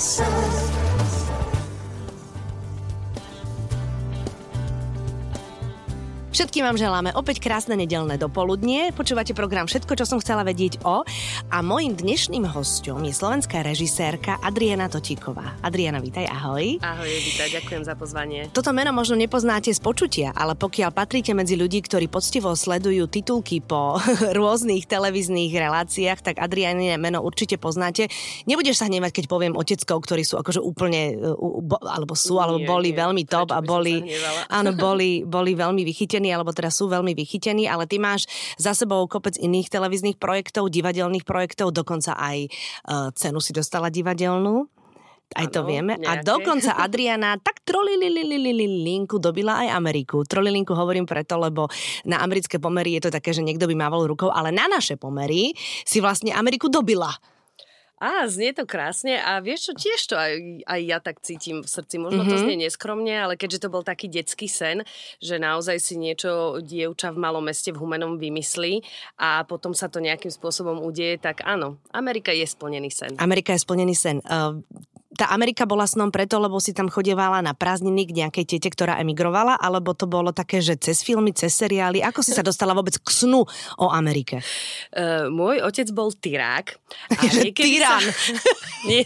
So. Všetkým vám želáme opäť krásne nedelné dopoludnie. Počúvate program Všetko, čo som chcela vedieť o. A mojim dnešným hostom je slovenská režisérka Adriana Totíková. Adriana, vítaj, ahoj. Ahoj, vítaj, ďakujem za pozvanie. Toto meno možno nepoznáte z počutia, ale pokiaľ patríte medzi ľudí, ktorí poctivo sledujú titulky po rôznych televíznych reláciách, tak Adriane meno určite poznáte. Nebudeš sa hnevať, keď poviem oteckov, ktorí sú akože úplne, alebo sú, alebo nie, boli nie, veľmi top a boli, áno, boli, boli veľmi vychytení vychytení, alebo teda sú veľmi vychytení, ale ty máš za sebou kopec iných televíznych projektov, divadelných projektov, dokonca aj uh, cenu si dostala divadelnú. Aj to ano, vieme. Nejaké. A dokonca Adriana tak trolililililinku dobila aj Ameriku. Trolilinku hovorím preto, lebo na americké pomery je to také, že niekto by mával rukou, ale na naše pomery si vlastne Ameriku dobila. Á, znie to krásne a vieš čo, tiež to aj, aj ja tak cítim v srdci. Možno mm-hmm. to mhm. znie neskromne, ale keďže to bol taký detský sen, že naozaj si niečo dievča v malom meste v Humenom vymyslí a potom sa to nejakým spôsobom udeje, tak áno, Amerika je splnený sen. Amerika je splnený sen. Uh, tá Amerika bola snom preto, lebo si tam chodievala na prázdniny k nejakej tete, ktorá emigrovala, alebo to bolo také, že cez filmy, cez seriály? Ako si sa dostala vôbec k snu o Amerike? Uh, môj otec bol tyrák. A Tyrán! Sa... nie,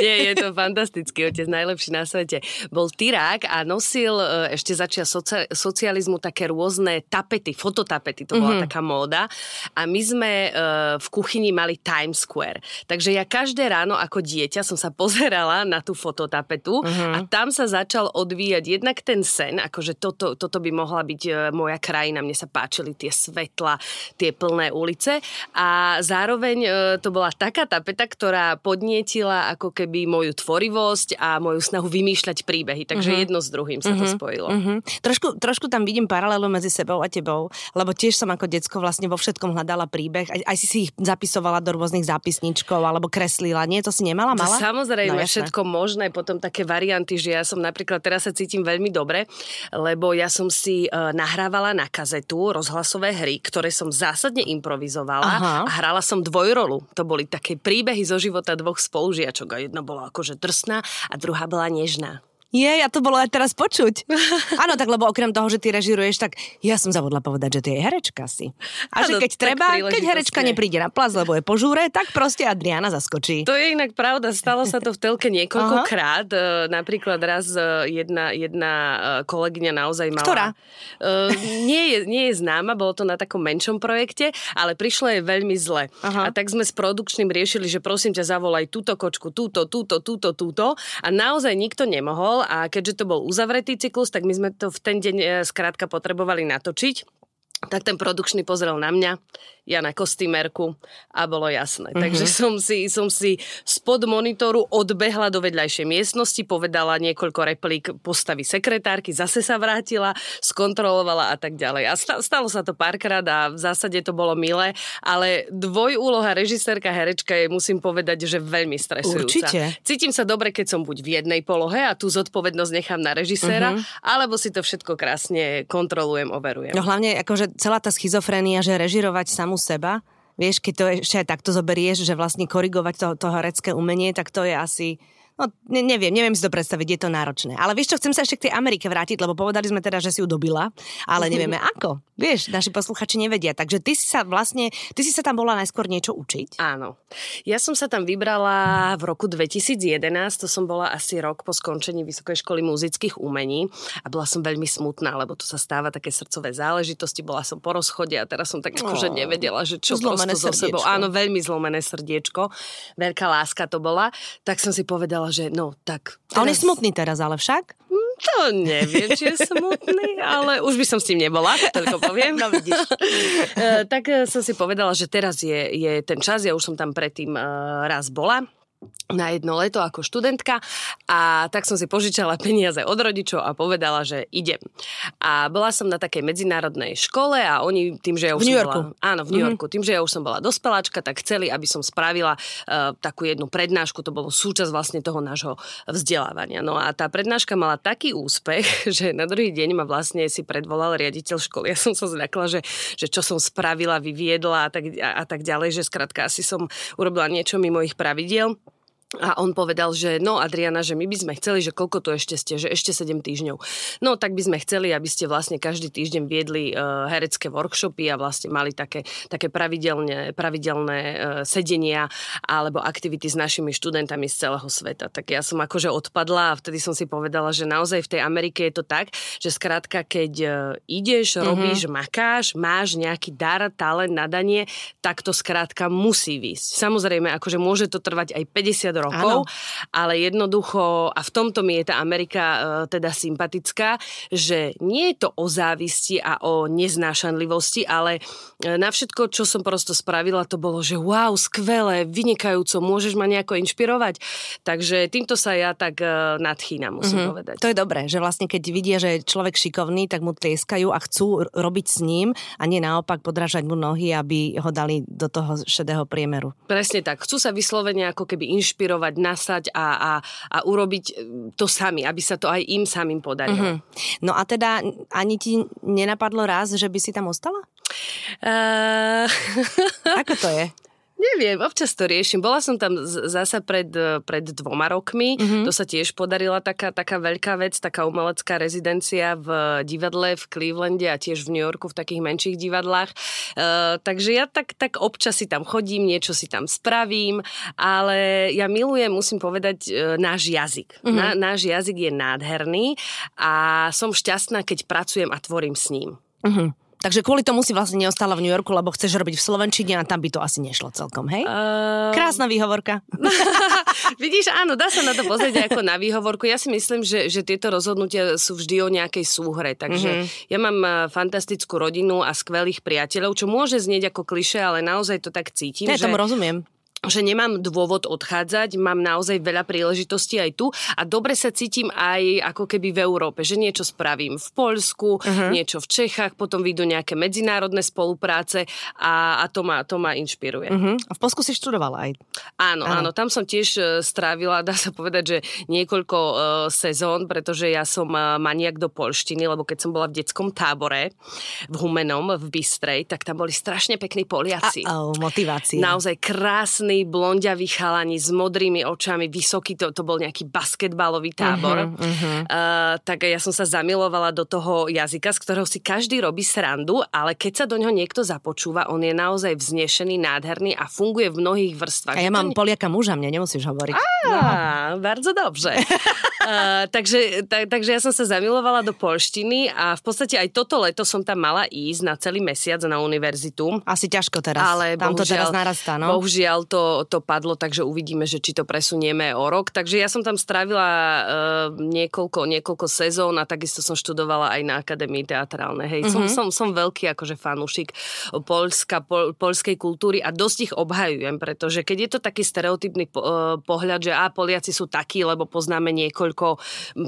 nie, je to fantastický otec, najlepší na svete. Bol tyrák a nosil uh, ešte začia socia- socializmu také rôzne tapety, fototapety, to bola mm-hmm. taká móda. A my sme uh, v kuchyni mali Times Square. Takže ja každé ráno ako dieťa som sa pozerala pozerala na tú fototapetu uh-huh. a tam sa začal odvíjať jednak ten sen, akože toto, toto by mohla byť e, moja krajina, mne sa páčili tie svetla, tie plné ulice a zároveň e, to bola taká tapeta, ktorá podnietila ako keby moju tvorivosť a moju snahu vymýšľať príbehy, takže uh-huh. jedno s druhým sa uh-huh. to spojilo. Uh-huh. Trošku, trošku tam vidím paralelu medzi sebou a tebou, lebo tiež som ako decko vlastne vo všetkom hľadala príbeh, aj, aj si si ich zapisovala do rôznych zápisníčkov alebo kreslila, nie? To si nemala? Mala? Samozrejme, no, všetko možné, potom také varianty, že ja som napríklad teraz sa cítim veľmi dobre, lebo ja som si uh, nahrávala na kazetu rozhlasové hry, ktoré som zásadne improvizovala Aha. a hrala som dvojrolu. To boli také príbehy zo života dvoch spolužiačok a jedna bola akože drsná a druhá bola nežná. Je, a to bolo aj teraz počuť. Áno, tak lebo okrem toho, že ty režiruješ, tak ja som zavodla povedať, že ty je herečka si. A ano, že keď treba, keď herečka nepríde na plas, lebo je po žúre, tak proste Adriana zaskočí. To je inak pravda, stalo sa to v telke niekoľkokrát. E, napríklad raz e, jedna, jedna e, kolegyňa naozaj mala... Ktorá? nie, je, nie je známa, bolo to na takom menšom projekte, ale prišlo je veľmi zle. Aha. A tak sme s produkčným riešili, že prosím ťa zavolaj túto kočku, túto, túto, túto, túto. A naozaj nikto nemohol a keďže to bol uzavretý cyklus, tak my sme to v ten deň e, skrátka potrebovali natočiť. Tak ten produkčný pozrel na mňa, ja na kostýmerku a bolo jasné. Uh-huh. Takže som si, som si spod monitoru odbehla do vedľajšej miestnosti, povedala niekoľko replík postavy sekretárky, zase sa vrátila, skontrolovala a tak ďalej. A stalo sa to párkrát a v zásade to bolo milé, ale dvojúloha režisérka, herečka je, musím povedať, že veľmi stresujúca. Určite. Cítim sa dobre, keď som buď v jednej polohe a tú zodpovednosť nechám na režiséra, uh-huh. alebo si to všetko krásne kontrolujem, overujem. No hlavne akože celá tá schizofrenia, že režirovať samú seba, vieš, keď to ešte aj takto zoberieš, že vlastne korigovať to, to herecké umenie, tak to je asi No, ne, neviem, neviem si to predstaviť, je to náročné. Ale vieš čo, chcem sa ešte k tej Amerike vrátiť, lebo povedali sme teda, že si ju dobila, ale nevieme ako. Vieš, naši posluchači nevedia. Takže ty si sa vlastne, ty si sa tam bola najskôr niečo učiť? Áno. Ja som sa tam vybrala v roku 2011, to som bola asi rok po skončení Vysokej školy muzických umení a bola som veľmi smutná, lebo tu sa stáva také srdcové záležitosti, bola som po rozchode a teraz som tak akože nevedela, že čo zlomené so sebou. Áno, veľmi zlomené srdiečko, veľká láska to bola, tak som si povedala, povedala, že no tak... Teraz... A on je smutný teraz, ale však? Hm, to neviem, či je smutný, ale už by som s tým nebola, toľko poviem. No vidíš. Eh, tak eh, som si povedala, že teraz je, je ten čas, ja už som tam predtým eh, raz bola na jedno leto ako študentka a tak som si požičala peniaze od rodičov a povedala, že idem. A bola som na takej medzinárodnej škole a oni tým, že ja už v New Yorku. Bola, áno, v New mm-hmm. Yorku. Tým, že ja už som bola dospeláčka, tak chceli, aby som spravila uh, takú jednu prednášku. To bolo súčasť vlastne toho nášho vzdelávania. No a tá prednáška mala taký úspech, že na druhý deň ma vlastne si predvolal riaditeľ školy. Ja som sa zľakla, že, že čo som spravila, vyviedla a tak, a, a tak ďalej, že skrátka asi som urobila niečo mimo ich pravidiel. A on povedal, že no Adriana, že my by sme chceli, že koľko tu ešte ste, že ešte 7 týždňov. No tak by sme chceli, aby ste vlastne každý týždeň viedli uh, herecké workshopy a vlastne mali také, také pravidelné, pravidelné uh, sedenia alebo aktivity s našimi študentami z celého sveta. Tak ja som akože odpadla a vtedy som si povedala, že naozaj v tej Amerike je to tak, že skrátka, keď uh, ideš, mm-hmm. robíš, makáš, máš nejaký dar, talent, nadanie, tak to skrátka musí výsť. Samozrejme, akože môže to trvať aj 50 rokov, ano. ale jednoducho, a v tomto mi je tá Amerika uh, teda sympatická, že nie je to o závisti a o neznášanlivosti, ale uh, na všetko, čo som prosto spravila, to bolo, že wow, skvelé, vynikajúco, môžeš ma nejako inšpirovať. Takže týmto sa ja tak uh, nadchýnam, musím mm-hmm. povedať. To je dobré, že vlastne keď vidia, že je človek šikovný, tak mu tlieskajú a chcú robiť s ním a nie naopak podrážať mu nohy, aby ho dali do toho šedého priemeru. Presne tak. Chcú sa vyslovene ako keby inšpirovať inšpirovať, nasať a, a, a urobiť e, to sami, aby sa to aj im samým podarilo. Mm-hmm. No a teda ani ti nenapadlo raz, že by si tam ostala? Uh... Ako to je? Neviem, občas to riešim. Bola som tam zasa pred, pred dvoma rokmi. Mm-hmm. To sa tiež podarila taká, taká veľká vec, taká umelecká rezidencia v divadle v Clevelande a tiež v New Yorku v takých menších divadlách. Uh, takže ja tak, tak občas si tam chodím, niečo si tam spravím, ale ja milujem, musím povedať, uh, náš jazyk. Mm-hmm. Na, náš jazyk je nádherný a som šťastná, keď pracujem a tvorím s ním. Mm-hmm. Takže kvôli tomu si vlastne neostala v New Yorku, lebo chceš robiť v Slovenčine a tam by to asi nešlo celkom, hej? Uh... Krásna výhovorka. Vidíš, áno, dá sa na to pozrieť ako na výhovorku. Ja si myslím, že, že tieto rozhodnutia sú vždy o nejakej súhre. Takže mm-hmm. ja mám fantastickú rodinu a skvelých priateľov, čo môže znieť ako kliše, ale naozaj to tak cítim. Ja že... tomu rozumiem že nemám dôvod odchádzať, mám naozaj veľa príležitostí aj tu a dobre sa cítim aj ako keby v Európe, že niečo spravím v Poľsku, uh-huh. niečo v Čechách, potom vyjdú nejaké medzinárodné spolupráce a, a to, ma, to ma inšpiruje. Uh-huh. A v Polsku si študovala aj? Áno, áno, áno, tam som tiež e, strávila, dá sa povedať, že niekoľko uh, sezón, pretože ja som uh, maniak do polštiny, lebo keď som bola v detskom tábore v Humenom, v Bystrej, tak tam boli strašne pekní Poliaci. Uh-oh, motivácia. Naozaj krásny krásny, blondiavý chalani s modrými očami, vysoký, to, to bol nejaký basketbalový tábor. Uh-huh, uh-huh. Uh, tak ja som sa zamilovala do toho jazyka, z ktorého si každý robí srandu, ale keď sa do neho niekto započúva, on je naozaj vznešený, nádherný a funguje v mnohých vrstvách. A ja mám Poliaka muža, mne nemusíš hovoriť. Á, no. bardzo dobře. uh, takže, tak, takže ja som sa zamilovala do polštiny a v podstate aj toto leto som tam mala ísť na celý mesiac na univerzitu. Asi ťažko teraz. Ale tam bohužiaľ, to teraz narastá, no? Bohužiaľ to to, padlo, takže uvidíme, že či to presunieme o rok. Takže ja som tam strávila uh, niekoľko, niekoľko sezón a takisto som študovala aj na Akadémii teatrálnej. Hej, mm-hmm. som, som, som veľký akože fanúšik Polska, pol, polskej kultúry a dosť ich obhajujem, pretože keď je to taký stereotypný po, uh, pohľad, že a Poliaci sú takí, lebo poznáme niekoľko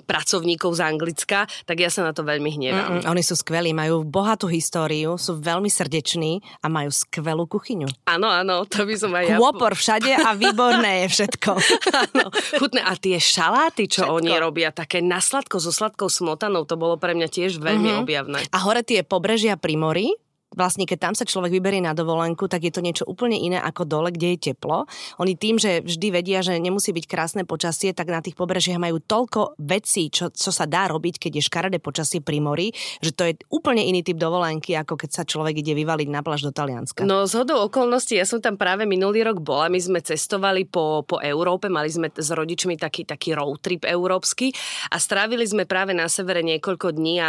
pracovníkov z Anglicka, tak ja sa na to veľmi hnevám. Mm-mm, oni sú skvelí, majú bohatú históriu, sú veľmi srdeční a majú skvelú kuchyňu. Áno, áno, to by som aj ja Kôpor všade a výborné je všetko. Áno, chutné. A tie šaláty, čo všetko. oni robia, také nasladko so sladkou smotanou, to bolo pre mňa tiež veľmi uh-huh. objavné. A hore tie pobrežia pri mori, vlastne keď tam sa človek vyberie na dovolenku, tak je to niečo úplne iné ako dole, kde je teplo. Oni tým, že vždy vedia, že nemusí byť krásne počasie, tak na tých pobrežiach majú toľko vecí, čo, čo sa dá robiť, keď je škaredé počasie pri mori, že to je úplne iný typ dovolenky, ako keď sa človek ide vyvaliť na pláž do Talianska. No z hodou okolností, ja som tam práve minulý rok bola, my sme cestovali po, po Európe, mali sme s rodičmi taký, taký road trip európsky a strávili sme práve na severe niekoľko dní a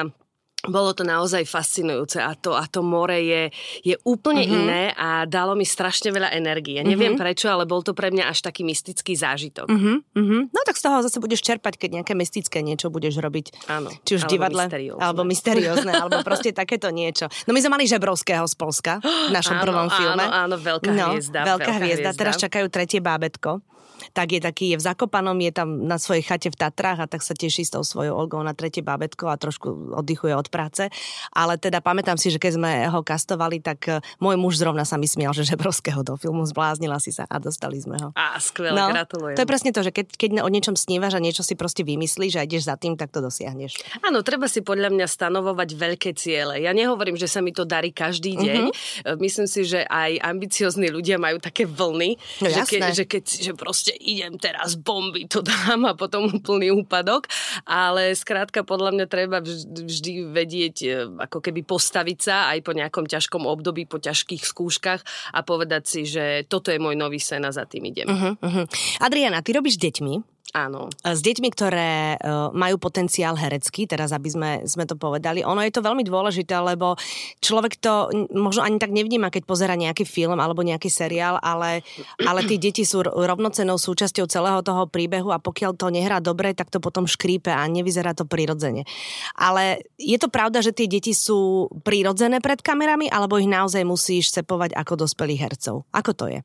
bolo to naozaj fascinujúce a to, a to more je, je úplne mm-hmm. iné a dalo mi strašne veľa energie. Mm-hmm. Neviem prečo, ale bol to pre mňa až taký mystický zážitok. Mm-hmm. No tak z toho zase budeš čerpať, keď nejaké mystické niečo budeš robiť. Áno. Či už v divadle, mysteriózne. alebo mysteriózne, alebo proste takéto niečo. No my sme mali Žebrovského z Polska v našom áno, prvom filme. Áno, áno, veľká no, hviezda. Veľká, veľká hviezda. hviezda. Teraz čakajú tretie bábetko tak je taký, je v Zakopanom, je tam na svojej chate v Tatrách a tak sa teší s tou svojou Olgou na tretie bábetko a trošku oddychuje od práce, ale teda pamätám si, že keď sme ho kastovali, tak e, môj muž zrovna sa mi smial, že Žebrovského do filmu zbláznila si sa a dostali sme ho. Á, skvelé, no, gratulujem. To je presne to, že keď, keď o niečom snívaš a niečo si proste vymyslíš a ideš za tým, tak to dosiahneš. Áno, treba si podľa mňa stanovovať veľké ciele. Ja nehovorím, že sa mi to darí každý deň. Mm-hmm. Myslím si, že aj ambiciozní ľudia majú také vlny, no, že, ke, že keď že proste idem teraz bomby, to dám a potom úplný úpadok. Ale skrátka podľa mňa treba vždy vedieť, e, ako keby postaviť sa aj po nejakom ťažkom období, po ťažkých skúškach a povedať si, že toto je môj nový sen a za tým idem. Uh-huh, uh-huh. Adriana, ty robíš deťmi. Áno. S deťmi, ktoré e, majú potenciál herecký, teraz aby sme, sme to povedali. Ono je to veľmi dôležité, lebo človek to možno ani tak nevníma, keď pozera nejaký film alebo nejaký seriál, ale, ale tí deti sú rovnocenou súčasťou celého toho príbehu a pokiaľ to nehrá dobre, tak to potom škrípe a nevyzerá to prirodzene. Ale je to pravda, že tie deti sú prirodzené pred kamerami, alebo ich naozaj musíš cepovať ako dospelých hercov? Ako to je?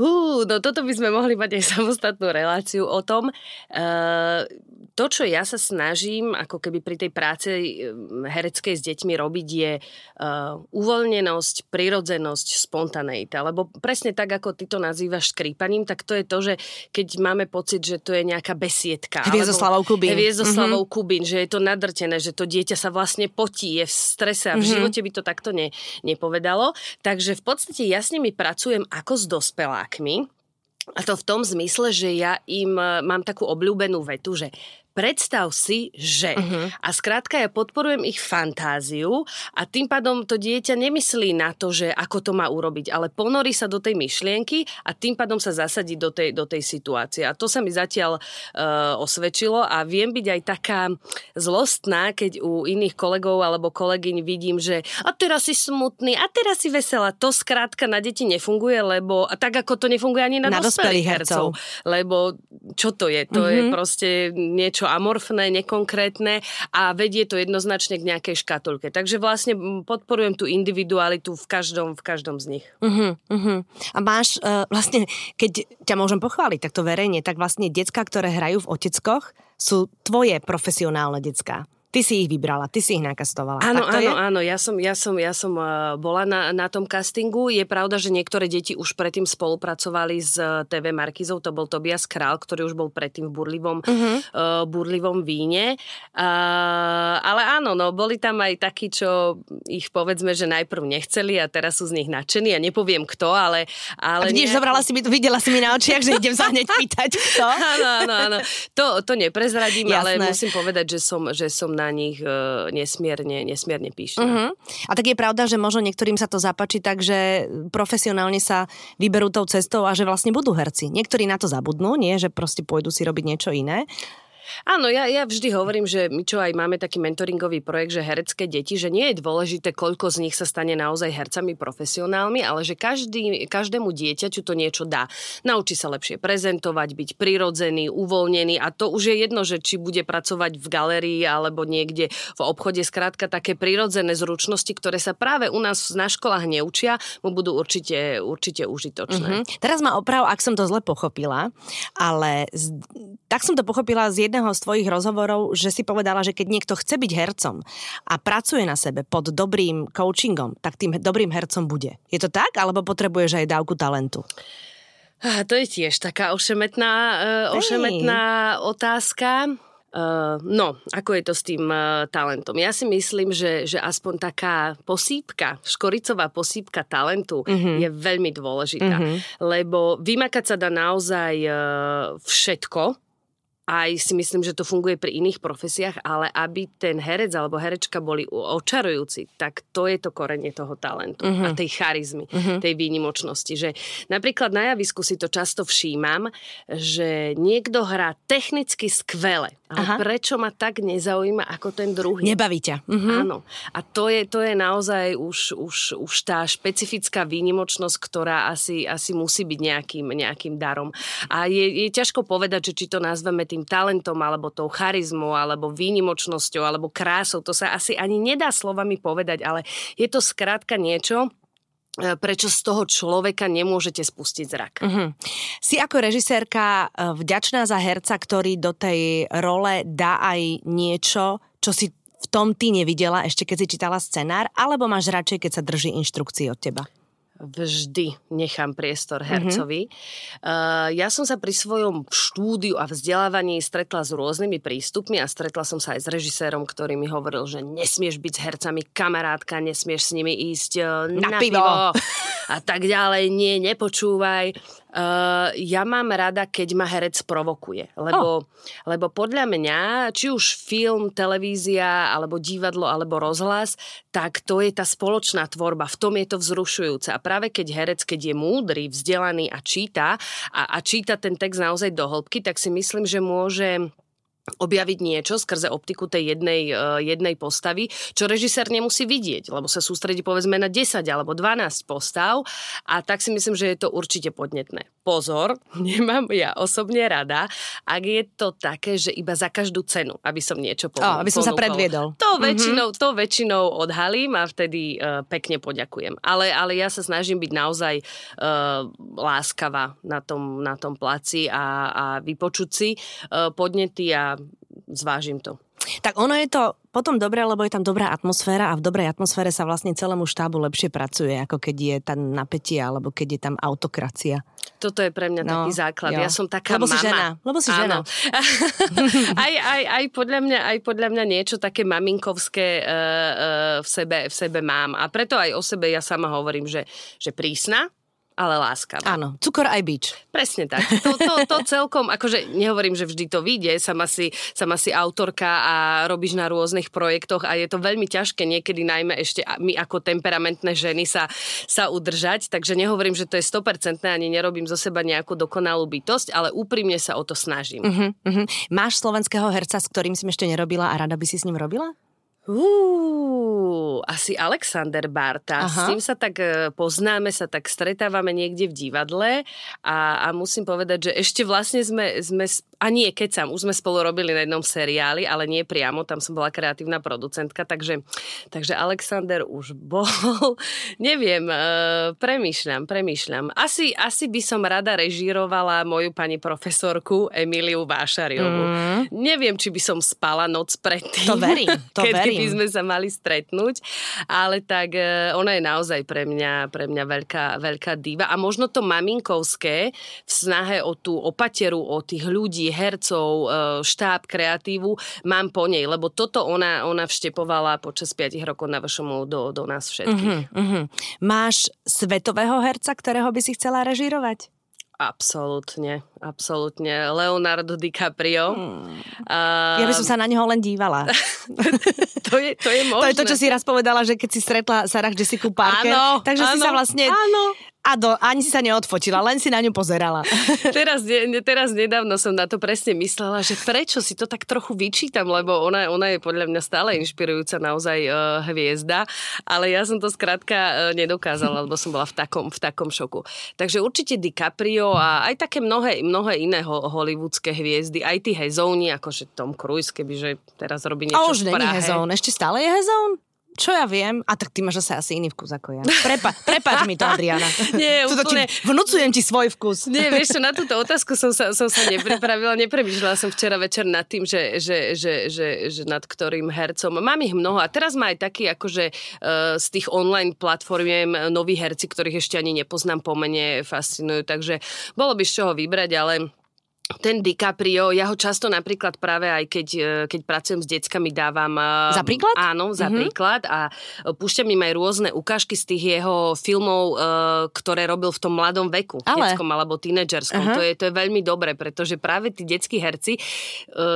Hú, no toto by sme mohli mať aj samostatnú reláciu o tom. Uh, to, čo ja sa snažím, ako keby pri tej práce hereckej s deťmi robiť, je uh, uvoľnenosť, prirodzenosť, spontaneita. Lebo presne tak, ako ty to nazývaš skrípaním, tak to je to, že keď máme pocit, že to je nejaká besiedka. Hviezdoslavou Kubín. Hviezdoslavou mm-hmm. Kubín, že je to nadrtené, že to dieťa sa vlastne potí, je v strese a v mm-hmm. živote by to takto ne, nepovedalo. Takže v podstate ja s nimi pracujem ako s dospelákmi, a to v tom zmysle, že ja im e, mám takú obľúbenú vetu, že predstav si, že. Uh-huh. A skrátka ja podporujem ich fantáziu a tým pádom to dieťa nemyslí na to, že ako to má urobiť, ale ponorí sa do tej myšlienky a tým pádom sa zasadí do tej, do tej situácie. A to sa mi zatiaľ uh, osvedčilo a viem byť aj taká zlostná, keď u iných kolegov alebo kolegyň vidím, že a teraz si smutný, a teraz si veselá. To skrátka na deti nefunguje, lebo a tak ako to nefunguje ani na, na dospelých hercov. Lebo čo to je? To uh-huh. je mhm. proste niečo niečo amorfné, nekonkrétne a vedie to jednoznačne k nejakej škatulke. Takže vlastne podporujem tú individualitu v každom, v každom z nich. Uh-huh, uh-huh. A máš uh, vlastne, keď ťa môžem pochváliť takto verejne, tak vlastne decka, ktoré hrajú v oteckoch, sú tvoje profesionálne decka. Ty si ich vybrala, ty si ich nakastovala. Áno, áno, je? áno, ja som, ja som, ja som uh, bola na, na tom castingu. Je pravda, že niektoré deti už predtým spolupracovali s uh, TV Markizou, to bol Tobias Král, ktorý už bol predtým v burlivom, uh-huh. uh, burlivom víne. Uh, ale áno, no, boli tam aj takí, čo ich povedzme, že najprv nechceli a teraz sú z nich nadšení a nepoviem kto, ale... ale a vidíš, nejak... zobrala si mi, videla si mi na očiach, že idem sa hneď pýtať kto. áno, áno, áno. To, to neprezradím, Jasné. ale musím povedať, že som, že som na nich uh, nesmierne, nesmierne píšna. Uh-huh. A tak je pravda, že možno niektorým sa to zapačí tak, že profesionálne sa vyberú tou cestou a že vlastne budú herci. Niektorí na to zabudnú, nie, že proste pôjdu si robiť niečo iné. Áno, ja, ja vždy hovorím, že my čo aj máme taký mentoringový projekt, že herecké deti, že nie je dôležité, koľko z nich sa stane naozaj hercami profesionálmi, ale že každý, každému dieťaťu to niečo dá. Naučí sa lepšie prezentovať, byť prirodzený, uvoľnený a to už je jedno, že či bude pracovať v galerii alebo niekde v obchode. Skrátka také prirodzené zručnosti, ktoré sa práve u nás na školách neučia, mu budú určite, určite užitočné. Mm-hmm. Teraz ma oprav, ak som to zle pochopila, ale z, tak som to pochopila z jedného jedného z tvojich rozhovorov, že si povedala, že keď niekto chce byť hercom a pracuje na sebe pod dobrým coachingom, tak tým dobrým hercom bude. Je to tak, alebo potrebuješ aj dávku talentu? To je tiež taká ošemetná, uh, ošemetná otázka. Uh, no, ako je to s tým uh, talentom? Ja si myslím, že, že aspoň taká posýpka, škoricová posýpka talentu uh-huh. je veľmi dôležitá. Uh-huh. Lebo vymakať sa dá naozaj uh, všetko, aj si myslím, že to funguje pri iných profesiách, ale aby ten herec alebo herečka boli očarujúci, tak to je to korenie toho talentu uh-huh. a tej charizmy, uh-huh. tej výnimočnosti. Že napríklad na javisku si to často všímam, že niekto hrá technicky skvele, ale Aha. prečo ma tak nezaujíma ako ten druhý? Nebaví ťa. Uh-huh. Áno. A to je, to je naozaj už, už, už tá špecifická výnimočnosť, ktorá asi, asi musí byť nejakým, nejakým darom. A je, je ťažko povedať, že či to nazveme tým talentom, alebo tou charizmou, alebo výnimočnosťou, alebo krásou. To sa asi ani nedá slovami povedať, ale je to skrátka niečo, e, prečo z toho človeka nemôžete spustiť zrak. Uh-huh. Si ako režisérka e, vďačná za herca, ktorý do tej role dá aj niečo, čo si v tom ty nevidela ešte keď si čítala scenár, alebo máš radšej, keď sa drží inštrukcií od teba? Vždy nechám priestor mhm. hercovi. Mm-hmm. Uh, ja som sa pri svojom štúdiu a vzdelávaní stretla s rôznymi prístupmi a stretla som sa aj s režisérom, ktorý mi hovoril, že nesmieš byť s hercami kamarátka, nesmieš s nimi ísť uh, na, na pivo. pivo a tak ďalej. Nie, nepočúvaj. Uh, ja mám rada, keď ma herec provokuje, lebo, oh. lebo podľa mňa, či už film, televízia, alebo divadlo, alebo rozhlas, tak to je tá spoločná tvorba, v tom je to vzrušujúce. A práve keď herec, keď je múdry, vzdelaný a číta, a, a číta ten text naozaj do hĺbky, tak si myslím, že môže objaviť niečo skrze optiku tej jednej, uh, jednej postavy, čo režisér nemusí vidieť, lebo sa sústredí povedzme na 10 alebo 12 postav a tak si myslím, že je to určite podnetné. Pozor, nemám ja osobne rada, ak je to také, že iba za každú cenu, aby som niečo povedal. Oh, aby som ponúkol. sa predviedol. To mm-hmm. väčšinou, to väčšinou odhalím a vtedy uh, pekne poďakujem. Ale, ale ja sa snažím byť naozaj uh, láskavá na tom, na tom placi a, a vypočuť si uh, podnety a zvážim to. Tak ono je to potom dobré, lebo je tam dobrá atmosféra a v dobrej atmosfére sa vlastne celému štábu lepšie pracuje, ako keď je tam napätie alebo keď je tam autokracia. Toto je pre mňa no, taký základ. Jo. Ja som taká lebo mama. Si žena. Lebo si žena. aj, aj, aj, podľa mňa, aj podľa mňa niečo také maminkovské uh, uh, v, sebe, v sebe mám. A preto aj o sebe ja sama hovorím, že, že prísna, ale láskavá. Áno, cukor aj bič. Presne tak. To, to, to celkom, akože nehovorím, že vždy to vyjde, sama si, sama si autorka a robíš na rôznych projektoch a je to veľmi ťažké niekedy najmä ešte my ako temperamentné ženy sa, sa udržať, takže nehovorím, že to je 100% ani nerobím zo seba nejakú dokonalú bytosť, ale úprimne sa o to snažím. Uh-huh, uh-huh. Máš slovenského herca, s ktorým si ešte nerobila a rada by si s ním robila? Uh, asi Alexander Barta. Aha. S tým sa tak e, poznáme, sa tak stretávame niekde v divadle a, a musím povedať, že ešte vlastne sme, sme a nie, keď sam, už sme spolu robili na jednom seriáli, ale nie priamo, tam som bola kreatívna producentka, takže, takže Alexander už bol, neviem, uh, premýšľam, premýšľam. Asi, asi by som rada režírovala moju pani profesorku Emiliu Vášariovú. Mm. Neviem, či by som spala noc predtým. To verím, to keď by sme sa mali stretnúť, ale tak uh, ona je naozaj pre mňa, pre mňa veľká, veľká diva a možno to maminkovské v snahe o tú opateru, o tých ľudí, hercov, e, štáb, kreatívu mám po nej, lebo toto ona, ona vštepovala počas 5 rokov na vašom do, do nás všetkých. Uh-huh, uh-huh. Máš svetového herca, ktorého by si chcela režírovať? Absolútne, absolútne. Leonardo DiCaprio. Hmm. Uh, ja by som sa na neho len dívala. to, je, to je možné. To je to, čo si raz povedala, že keď si stretla Sarah Jessica Parker. Áno, takže áno, si sa vlastne... Áno. A do, ani si sa neodfotila, len si na ňu pozerala. teraz, ne, teraz nedávno som na to presne myslela, že prečo si to tak trochu vyčítam, lebo ona, ona je podľa mňa stále inšpirujúca naozaj uh, hviezda, ale ja som to skrátka uh, nedokázala, lebo som bola v takom, v takom šoku. Takže určite DiCaprio a aj také mnohé, mnohé iné ho, hollywoodske hviezdy, aj tí hezóni, akože Tom Cruise, kebyže teraz robí niečo a už není hezón, ešte stále je hezón? Čo ja viem? A tak ty máš zase asi iný vkus ako ja. Prepa, prepač mi to, Adriana. Nie, úplne. Ti, vnúcujem ti svoj vkus. Nie, vieš čo, na túto otázku som sa, som sa nepripravila, nepremýšľala som včera večer nad tým, že, že, že, že, že nad ktorým hercom. Mám ich mnoho a teraz má aj taký, akože uh, z tých online platformiem noví herci, ktorých ešte ani nepoznám po mene, fascinujú, takže bolo by z čoho vybrať, ale ten DiCaprio, ja ho často napríklad práve aj keď, e, keď pracujem s deckami dávam... E, za príklad? Áno, za mm-hmm. príklad a púšťam im aj rôzne ukážky z tých jeho filmov, e, ktoré robil v tom mladom veku, Ale. detskom alebo tínedžerskom. Uh-huh. To, je, to je veľmi dobré, pretože práve tí detskí herci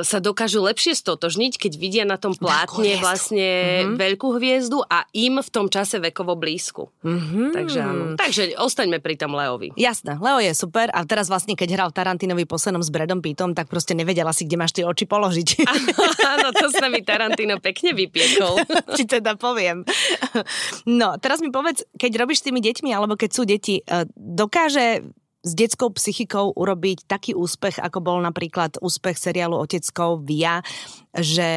sa dokážu lepšie stotožniť, keď vidia na tom plátne vlastne mm-hmm. veľkú hviezdu a im v tom čase vekovo blízku. Mm-hmm. Takže áno. Takže ostaňme pri tom Leovi. Jasné, Leo je super a teraz vlastne, keď hral Tarantinovi poslednom s Bradom Pittom, tak proste nevedela si, kde máš tie oči položiť. Áno, to sa mi Tarantino pekne vypiekol. Ti teda poviem. No, teraz mi povedz, keď robíš s tými deťmi, alebo keď sú deti, e, dokáže s detskou psychikou urobiť taký úspech, ako bol napríklad úspech seriálu Oteckov Via, že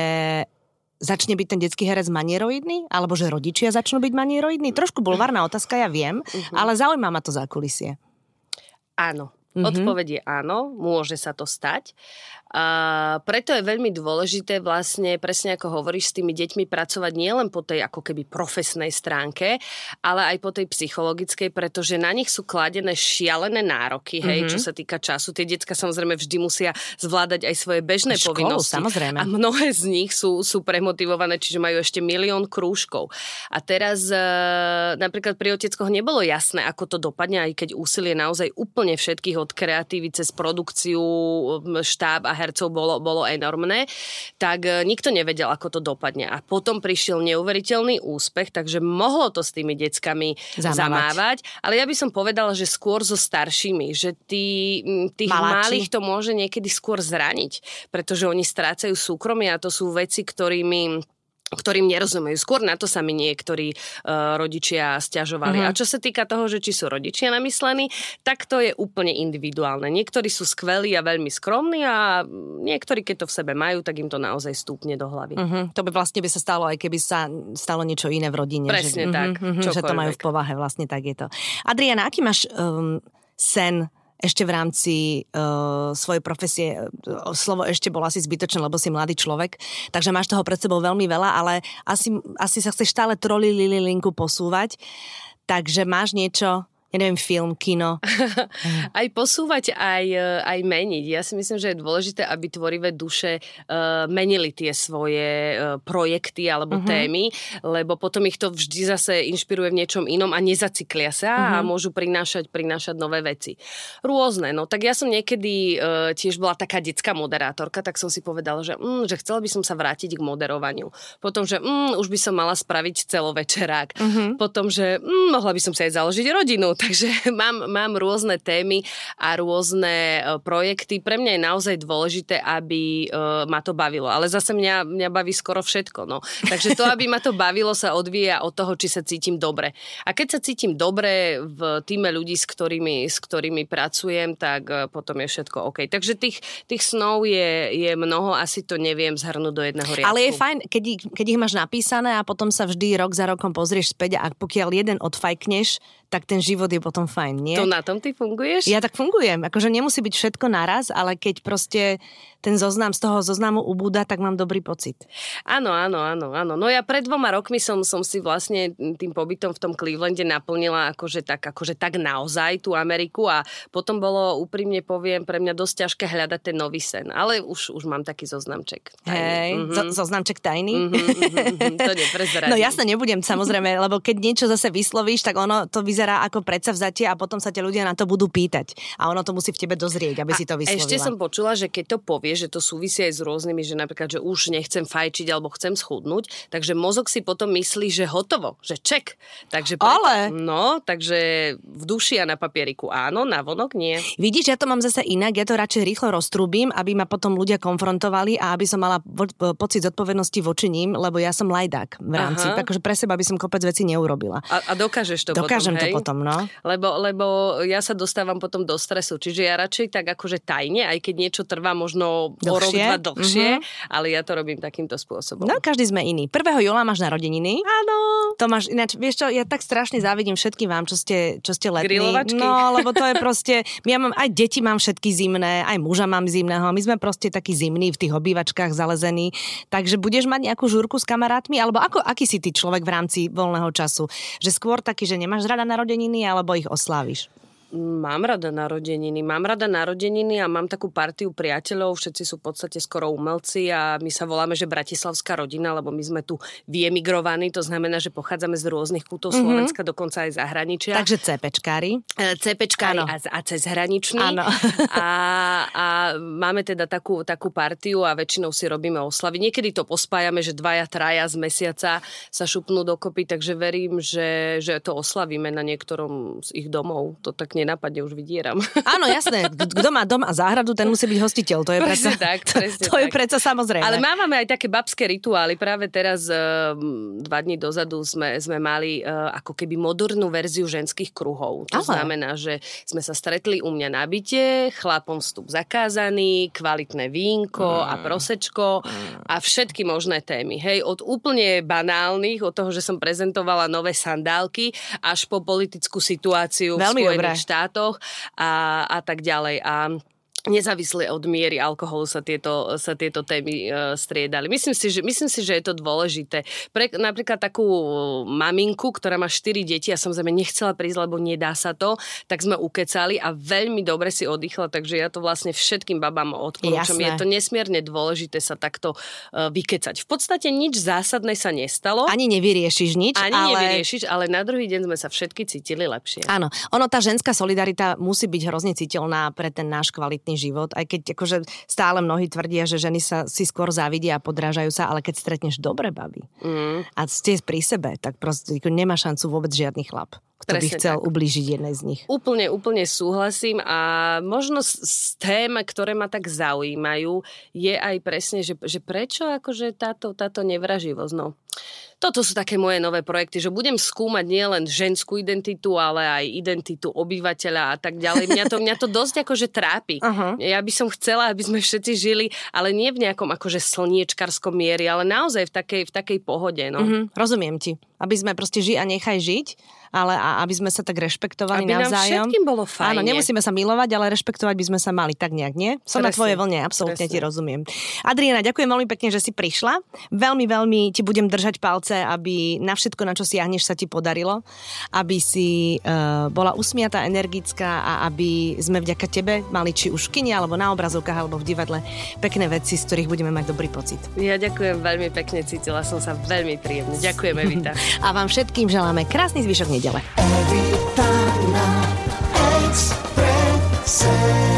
začne byť ten detský herec manieroidný? Alebo že rodičia začnú byť manieroidní? Trošku bulvárna otázka, ja viem, uh-huh. ale zaujíma ma to za kulisie. Áno, Mm-hmm. Odpoveď je áno, môže sa to stať. A preto je veľmi dôležité vlastne, presne ako hovoríš, s tými deťmi pracovať nielen po tej ako keby profesnej stránke, ale aj po tej psychologickej, pretože na nich sú kladené šialené nároky, hej, mm-hmm. čo sa týka času. Tie decka samozrejme vždy musia zvládať aj svoje bežné Školu, povinnosti. samozrejme. A mnohé z nich sú, sú premotivované, čiže majú ešte milión krúžkov. A teraz e, napríklad pri oteckoch nebolo jasné, ako to dopadne, aj keď úsilie naozaj úplne všetkých od kreatívy cez produkciu, štáb a hercov bolo, bolo enormné, tak e, nikto nevedel, ako to dopadne. A potom prišiel neuveriteľný úspech, takže mohlo to s tými deckami zamávať. zamávať ale ja by som povedala, že skôr so staršími, že tí, tých Maláči. malých to môže niekedy skôr zraniť, pretože oni strácajú súkromie a to sú veci, ktorými ktorým nerozumejú. Skôr na to sa mi niektorí uh, rodičia stiažovali. Uh-huh. A čo sa týka toho, že či sú rodičia namyslení, tak to je úplne individuálne. Niektorí sú skvelí a veľmi skromní a niektorí, keď to v sebe majú, tak im to naozaj stúpne do hlavy. Uh-huh. To by vlastne by sa stalo, aj keby sa stalo niečo iné v rodine. Presne že, tak. Uh-huh, že to majú v povahe, vlastne tak je to. Adriana, aký máš um, sen ešte v rámci uh, svojej profesie, uh, slovo ešte bolo asi zbytočné, lebo si mladý človek, takže máš toho pred sebou veľmi veľa, ale asi, asi sa chceš stále troli linku posúvať, takže máš niečo, ja neviem, film, kino. aj posúvať, aj, e, aj meniť. Ja si myslím, že je dôležité, aby tvorivé duše uh, menili tie svoje uh, projekty alebo uh-huh. témy, lebo potom ich to vždy zase inšpiruje v niečom inom a nezacyklia sa uh-huh. a mhm. môžu prinášať, prinášať nové veci. Rôzne. No tak ja som niekedy uh, tiež bola taká detská moderátorka, tak som si povedala, že, mm, že chcela by som sa vrátiť k moderovaniu. Potom, že mm, už by som mala spraviť celovečerák. Uh-huh. Potom, že mm, mohla by som sa aj založiť rodinu Takže mám, mám rôzne témy a rôzne e, projekty. Pre mňa je naozaj dôležité, aby uh, ma to bavilo. Ale zase mňa, mňa baví skoro všetko. No. Takže to, aby ma to bavilo, sa odvíja od toho, či sa cítim dobre. A keď sa cítim dobre v týme ľudí, s ktorými, s ktorými pracujem, tak uh, potom je všetko OK. Takže tých, tých snov je, je mnoho, asi to neviem zhrnúť do jedného riadku. Ale je fajn, keď keď ich máš napísané a potom sa vždy rok za rokom pozrieš späť a pokiaľ jeden odfajkneš, tak ten život je potom fajn, nie? To na tom ty funguješ? Ja tak fungujem. Akože nemusí byť všetko naraz, ale keď proste ten zoznam z toho zoznamu ubúda, tak mám dobrý pocit. Áno, áno, áno, áno. No ja pred dvoma rokmi som, som si vlastne tým pobytom v tom Clevelande naplnila akože tak, akože tak naozaj tú Ameriku a potom bolo, úprimne poviem, pre mňa dosť ťažké hľadať ten nový sen. Ale už, už mám taký zoznamček. Hej, mm-hmm. zo, zoznamček tajný? Mm-hmm, mm-hmm, to No jasne, nebudem samozrejme, lebo keď niečo zase vyslovíš, tak ono to vyzerá ako predsavzatie a potom sa ťa ľudia na to budú pýtať. A ono to musí v tebe dozrieť, aby a si to vyslovila. Ešte som počula, že keď to povie, vie, že to súvisí aj s rôznymi, že napríklad, že už nechcem fajčiť alebo chcem schudnúť, takže mozog si potom myslí, že hotovo, že ček. Takže preto, Ale... No, takže v duši a na papieriku áno, na vonok nie. Vidíš, ja to mám zase inak, ja to radšej rýchlo roztrubím, aby ma potom ľudia konfrontovali a aby som mala vo- pocit zodpovednosti voči ním, lebo ja som lajdák v rámci, Aha. takže pre seba by som kopec veci neurobila. A, a dokážeš to Dokážem potom, to potom, no. Lebo, lebo ja sa dostávam potom do stresu, čiže ja radšej tak akože tajne, aj keď niečo trvá možno dlhšie. o rok, dva dlhšie, mm-hmm. ale ja to robím takýmto spôsobom. No, každý sme iný. 1. júla máš narodeniny. Áno. To máš, ináč, vieš čo, ja tak strašne závidím všetkým vám, čo ste, čo ste letní. Grilovačky. No, lebo to je proste, ja mám, aj deti mám všetky zimné, aj muža mám zimného, my sme proste takí zimní v tých obývačkách zalezení. Takže budeš mať nejakú žúrku s kamarátmi, alebo ako, aký si ty človek v rámci voľného času? Že skôr taký, že nemáš rada narodeniny, alebo ich osláviš? Mám rada narodeniny. Mám rada narodeniny a mám takú partiu priateľov, všetci sú v podstate skoro umelci a my sa voláme, že Bratislavská rodina, lebo my sme tu vyemigrovaní, to znamená, že pochádzame z rôznych kútov mm-hmm. Slovenska, dokonca aj zahraničia. Takže CPčkári. E, CPčkári a, a cez hraniční. Áno. A, a máme teda takú, takú partiu a väčšinou si robíme oslavy. Niekedy to pospájame, že dvaja, traja z mesiaca sa šupnú dokopy, takže verím, že, že to oslavíme na niektorom z ich domov. To tak nenapadne, už vydieram. Áno, jasné. Kto má dom a záhradu, ten musí byť hostiteľ. To je predsa, tak, to, to tak. je predsa samozrejme. Ale máme aj také babské rituály. Práve teraz uh, dva dní dozadu sme, sme mali uh, ako keby modernú verziu ženských kruhov. To Ale. znamená, že sme sa stretli u mňa na byte, chlapom vstup zakázaný, kvalitné vínko mm. a prosečko mm. a všetky možné témy. Hej, od úplne banálnych, od toho, že som prezentovala nové sandálky, až po politickú situáciu Veľmi v Spojených štátoch a, a tak ďalej. A nezávisle od miery alkoholu sa tieto, sa tieto témy uh, striedali. Myslím si, že, myslím si, že je to dôležité. Pre napríklad takú maminku, ktorá má 4 deti a samozrejme nechcela prísť, lebo nedá sa to, tak sme ukecali a veľmi dobre si oddychla, takže ja to vlastne všetkým babám odporúčam. Jasné. Je to nesmierne dôležité sa takto uh, vykecať. V podstate nič zásadné sa nestalo. Ani nevyriešiš nič. Ani ale... nevyriešiš, ale na druhý deň sme sa všetky cítili lepšie. Áno, ono tá ženská solidarita musí byť hrozne citeľná pre ten náš kvalitný život, aj keď akože stále mnohí tvrdia, že ženy sa si skôr závidia a podrážajú sa, ale keď stretneš dobre baby mm. a ste pri sebe, tak proste nemá šancu vôbec žiadny chlap kto Presne by chcel tak. ublížiť jednej z nich. Úplne, úplne súhlasím a možno z, tém, ktoré ma tak zaujímajú, je aj presne, že, že prečo akože táto, táto nevraživosť. No toto sú také moje nové projekty, že budem skúmať nielen ženskú identitu, ale aj identitu obyvateľa a tak ďalej. Mňa to, mňa to dosť akože trápi. Uh-huh. Ja by som chcela, aby sme všetci žili, ale nie v nejakom akože slniečkarskom miery, ale naozaj v takej, v takej pohode. No. Uh-huh. Rozumiem ti. Aby sme proste ži a nechaj žiť ale a aby sme sa tak rešpektovali aby navzájom. Nám bolo fajn. Áno, nemusíme sa milovať, ale rešpektovať by sme sa mali tak nejak, nie? Som Presne. na tvojej vlne, absolútne Presne. ti rozumiem. Adriana, ďakujem veľmi pekne, že si prišla. Veľmi, veľmi ti budem držať palce, aby na všetko, na čo siahneš, sa ti podarilo. Aby si uh, bola usmiatá, energická a aby sme vďaka tebe mali či už v kine, alebo na obrazovkách, alebo v divadle pekné veci, z ktorých budeme mať dobrý pocit. Ja ďakujem veľmi pekne, cítila som sa veľmi príjemne. Ďakujeme, Vita. a vám všetkým želáme krásny zvyšok nedele. Evita na Expresse.